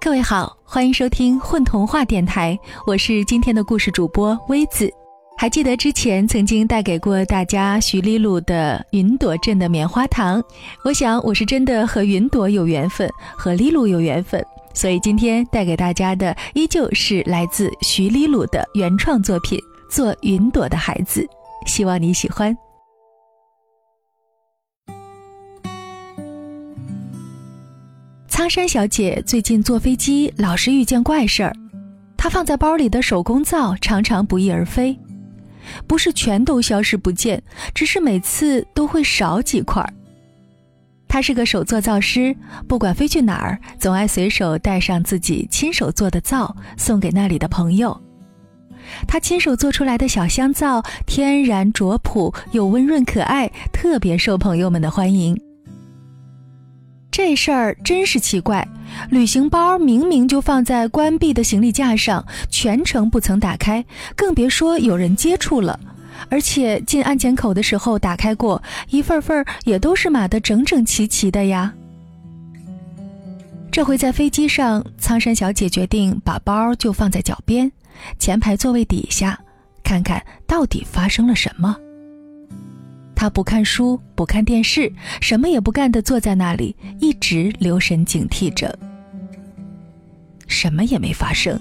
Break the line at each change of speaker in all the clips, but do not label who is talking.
各位好，欢迎收听混童话电台，我是今天的故事主播微子。还记得之前曾经带给过大家徐丽露的云朵镇的棉花糖，我想我是真的和云朵有缘分，和丽露有缘分，所以今天带给大家的依旧是来自徐丽露的原创作品《做云朵的孩子》，希望你喜欢。苍山小姐最近坐飞机老是遇见怪事儿，她放在包里的手工皂常常不翼而飞，不是全都消失不见，只是每次都会少几块儿。她是个手作皂师，不管飞去哪儿，总爱随手带上自己亲手做的皂送给那里的朋友。她亲手做出来的小香皂，天然卓朴又温润可爱，特别受朋友们的欢迎。这事儿真是奇怪，旅行包明明就放在关闭的行李架上，全程不曾打开，更别说有人接触了。而且进安检口的时候打开过，一份份也都是码得整整齐齐的呀。这回在飞机上，苍山小姐决定把包就放在脚边，前排座位底下，看看到底发生了什么。他不看书，不看电视，什么也不干的坐在那里，一直留神警惕着。什么也没发生。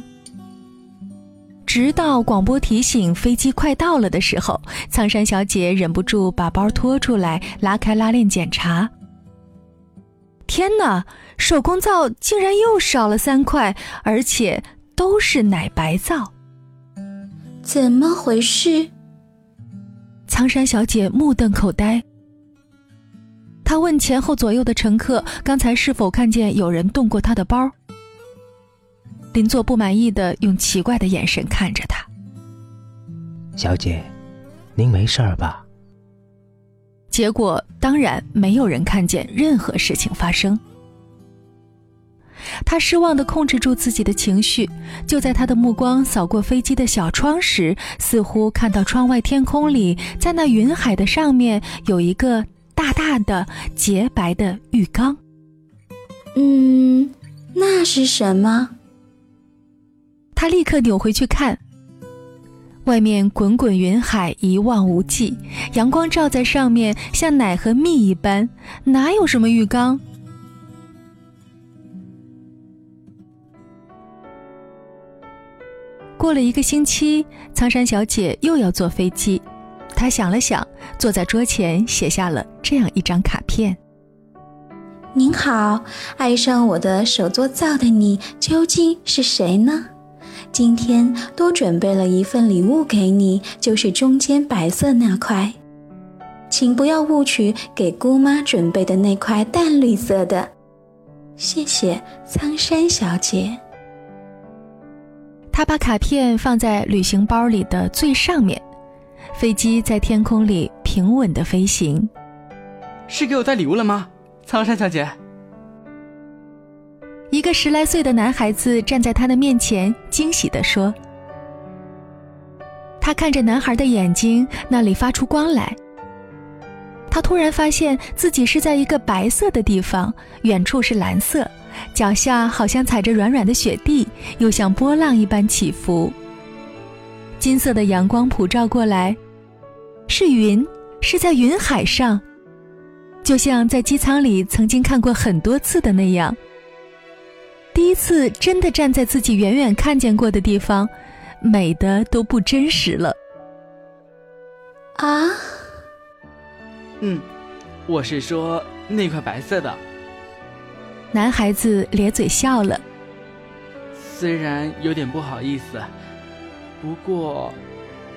直到广播提醒飞机快到了的时候，苍山小姐忍不住把包拖出来，拉开拉链检查。天哪，手工皂竟然又少了三块，而且都是奶白皂。
怎么回事？
苍山小姐目瞪口呆。她问前后左右的乘客：“刚才是否看见有人动过她的包？”邻座不满意的用奇怪的眼神看着她。
小姐，您没事儿吧？
结果当然没有人看见任何事情发生。他失望地控制住自己的情绪，就在他的目光扫过飞机的小窗时，似乎看到窗外天空里，在那云海的上面有一个大大的洁白的浴缸。
嗯，那是什么？
他立刻扭回去看，外面滚滚云海一望无际，阳光照在上面像奶和蜜一般，哪有什么浴缸？过了一个星期，苍山小姐又要坐飞机。她想了想，坐在桌前写下了这样一张卡片：“
您好，爱上我的手作皂的你究竟是谁呢？今天多准备了一份礼物给你，就是中间白色那块，请不要误取给姑妈准备的那块淡绿色的。谢谢，苍山小姐。”
他把卡片放在旅行包里的最上面，飞机在天空里平稳的飞行。
是给我带礼物了吗，苍山小姐？
一个十来岁的男孩子站在他的面前，惊喜地说：“他看着男孩的眼睛，那里发出光来。他突然发现自己是在一个白色的地方，远处是蓝色。”脚下好像踩着软软的雪地，又像波浪一般起伏。金色的阳光普照过来，是云，是在云海上，就像在机舱里曾经看过很多次的那样。第一次真的站在自己远远看见过的地方，美的都不真实了。
啊？
嗯，我是说那块白色的。
男孩子咧嘴笑了，
虽然有点不好意思，不过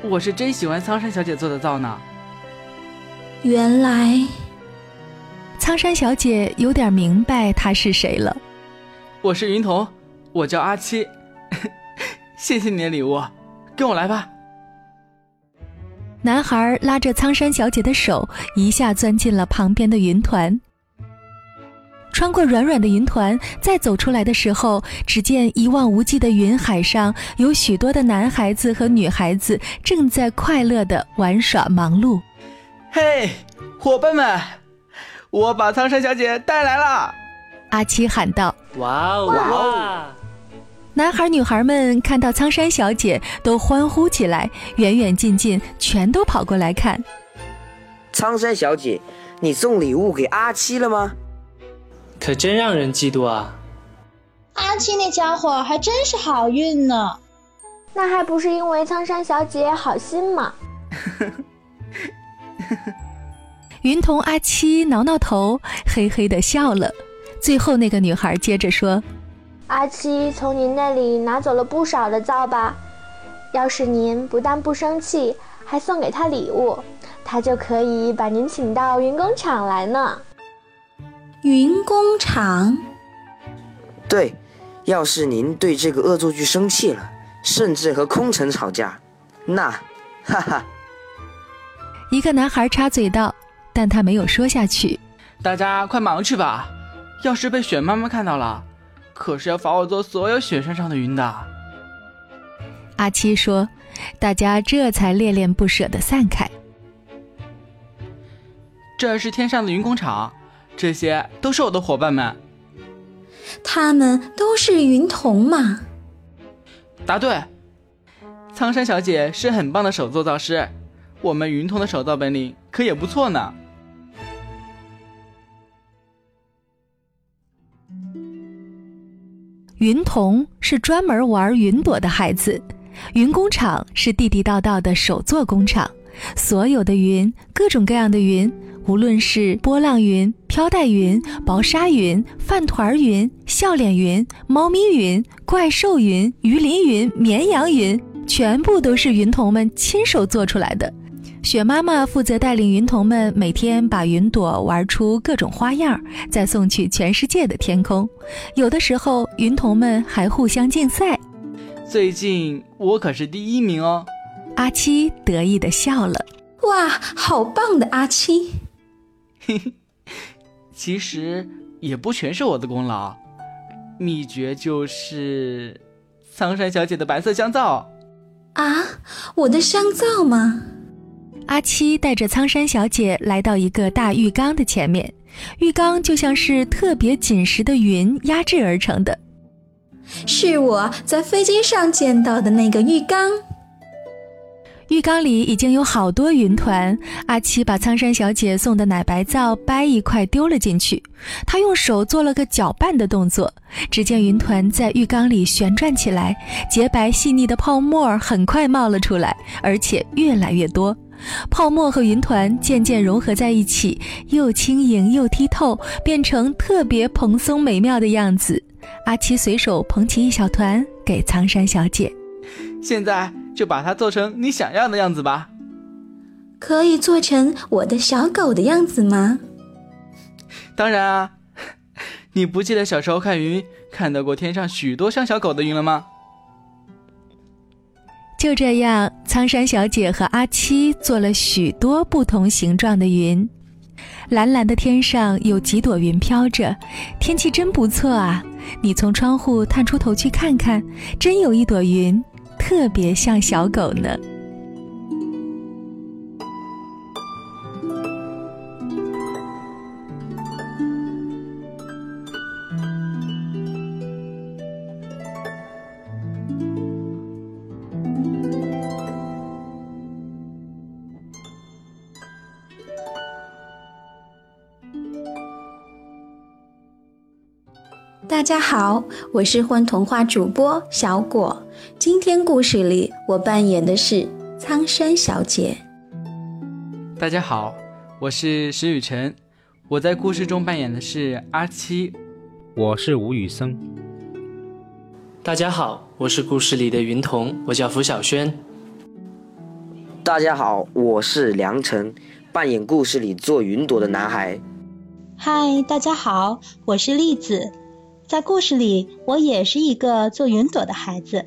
我是真喜欢苍山小姐做的皂呢。
原来，
苍山小姐有点明白他是谁了。
我是云童，我叫阿七，谢谢你的礼物，跟我来吧。
男孩拉着苍山小姐的手，一下钻进了旁边的云团。穿过软软的云团，再走出来的时候，只见一望无际的云海上有许多的男孩子和女孩子正在快乐的玩耍忙碌。
嘿，伙伴们，我把苍山小姐带来了！
阿七喊道。
哇哦哇哦！
男孩女孩们看到苍山小姐都欢呼起来，远远近近全都跑过来看。
苍山小姐，你送礼物给阿七了吗？
可真让人嫉妒啊！
阿七那家伙还真是好运呢。
那还不是因为苍山小姐好心吗！
云童阿七挠挠头，嘿嘿的笑了。最后那个女孩接着说：“
阿七从您那里拿走了不少的皂吧？要是您不但不生气，还送给他礼物，他就可以把您请到云工厂来呢。”
云工厂？
对，要是您对这个恶作剧生气了，甚至和空城吵架，那，哈哈。
一个男孩插嘴道，但他没有说下去。
大家快忙去吧。要是被雪妈妈看到了，可是要罚我做所有雪山上的云的。
阿七说：“大家这才恋恋不舍的散开。”
这是天上的云工厂，这些都是我的伙伴们。
他们都是云童嘛？
答对。苍山小姐是很棒的手作造师，我们云童的手造本领可也不错呢。
云童是专门玩云朵的孩子，云工厂是地地道道的手作工厂，所有的云，各种各样的云，无论是波浪云、飘带云、薄纱云、饭团云、笑脸云、猫咪云、怪兽云、鱼鳞云、绵羊云，全部都是云童们亲手做出来的。雪妈妈负责带领云童们每天把云朵玩出各种花样，再送去全世界的天空。有的时候，云童们还互相竞赛。
最近我可是第一名哦！
阿七得意地笑了。
哇，好棒的阿七！
嘿嘿，其实也不全是我的功劳，秘诀就是苍山小姐的白色香皂。
啊，我的香皂吗？
阿七带着苍山小姐来到一个大浴缸的前面，浴缸就像是特别紧实的云压制而成的。
是我在飞机上见到的那个浴缸。
浴缸里已经有好多云团。阿七把苍山小姐送的奶白皂掰一块丢了进去，他用手做了个搅拌的动作，只见云团在浴缸里旋转起来，洁白细腻的泡沫很快冒了出来，而且越来越多。泡沫和云团渐渐融合在一起，又轻盈又剔透，变成特别蓬松美妙的样子。阿七随手捧起一小团给苍山小姐，
现在就把它做成你想要的样子吧。
可以做成我的小狗的样子吗？
当然啊！你不记得小时候看云看到过天上许多像小狗的云了吗？
就这样，苍山小姐和阿七做了许多不同形状的云。蓝蓝的天上有几朵云飘着，天气真不错啊！你从窗户探出头去看看，真有一朵云，特别像小狗呢。
大家好，我是混童话主播小果。今天故事里我扮演的是苍山小姐。
大家好，我是石雨辰，我在故事中扮演的是阿七。
我是吴宇森。
大家好，我是故事里的云童，我叫符小轩。
大家好，我是梁晨，扮演故事里做云朵的男孩。
嗨，大家好，我是栗子。在故事里，我也是一个做云朵的孩子。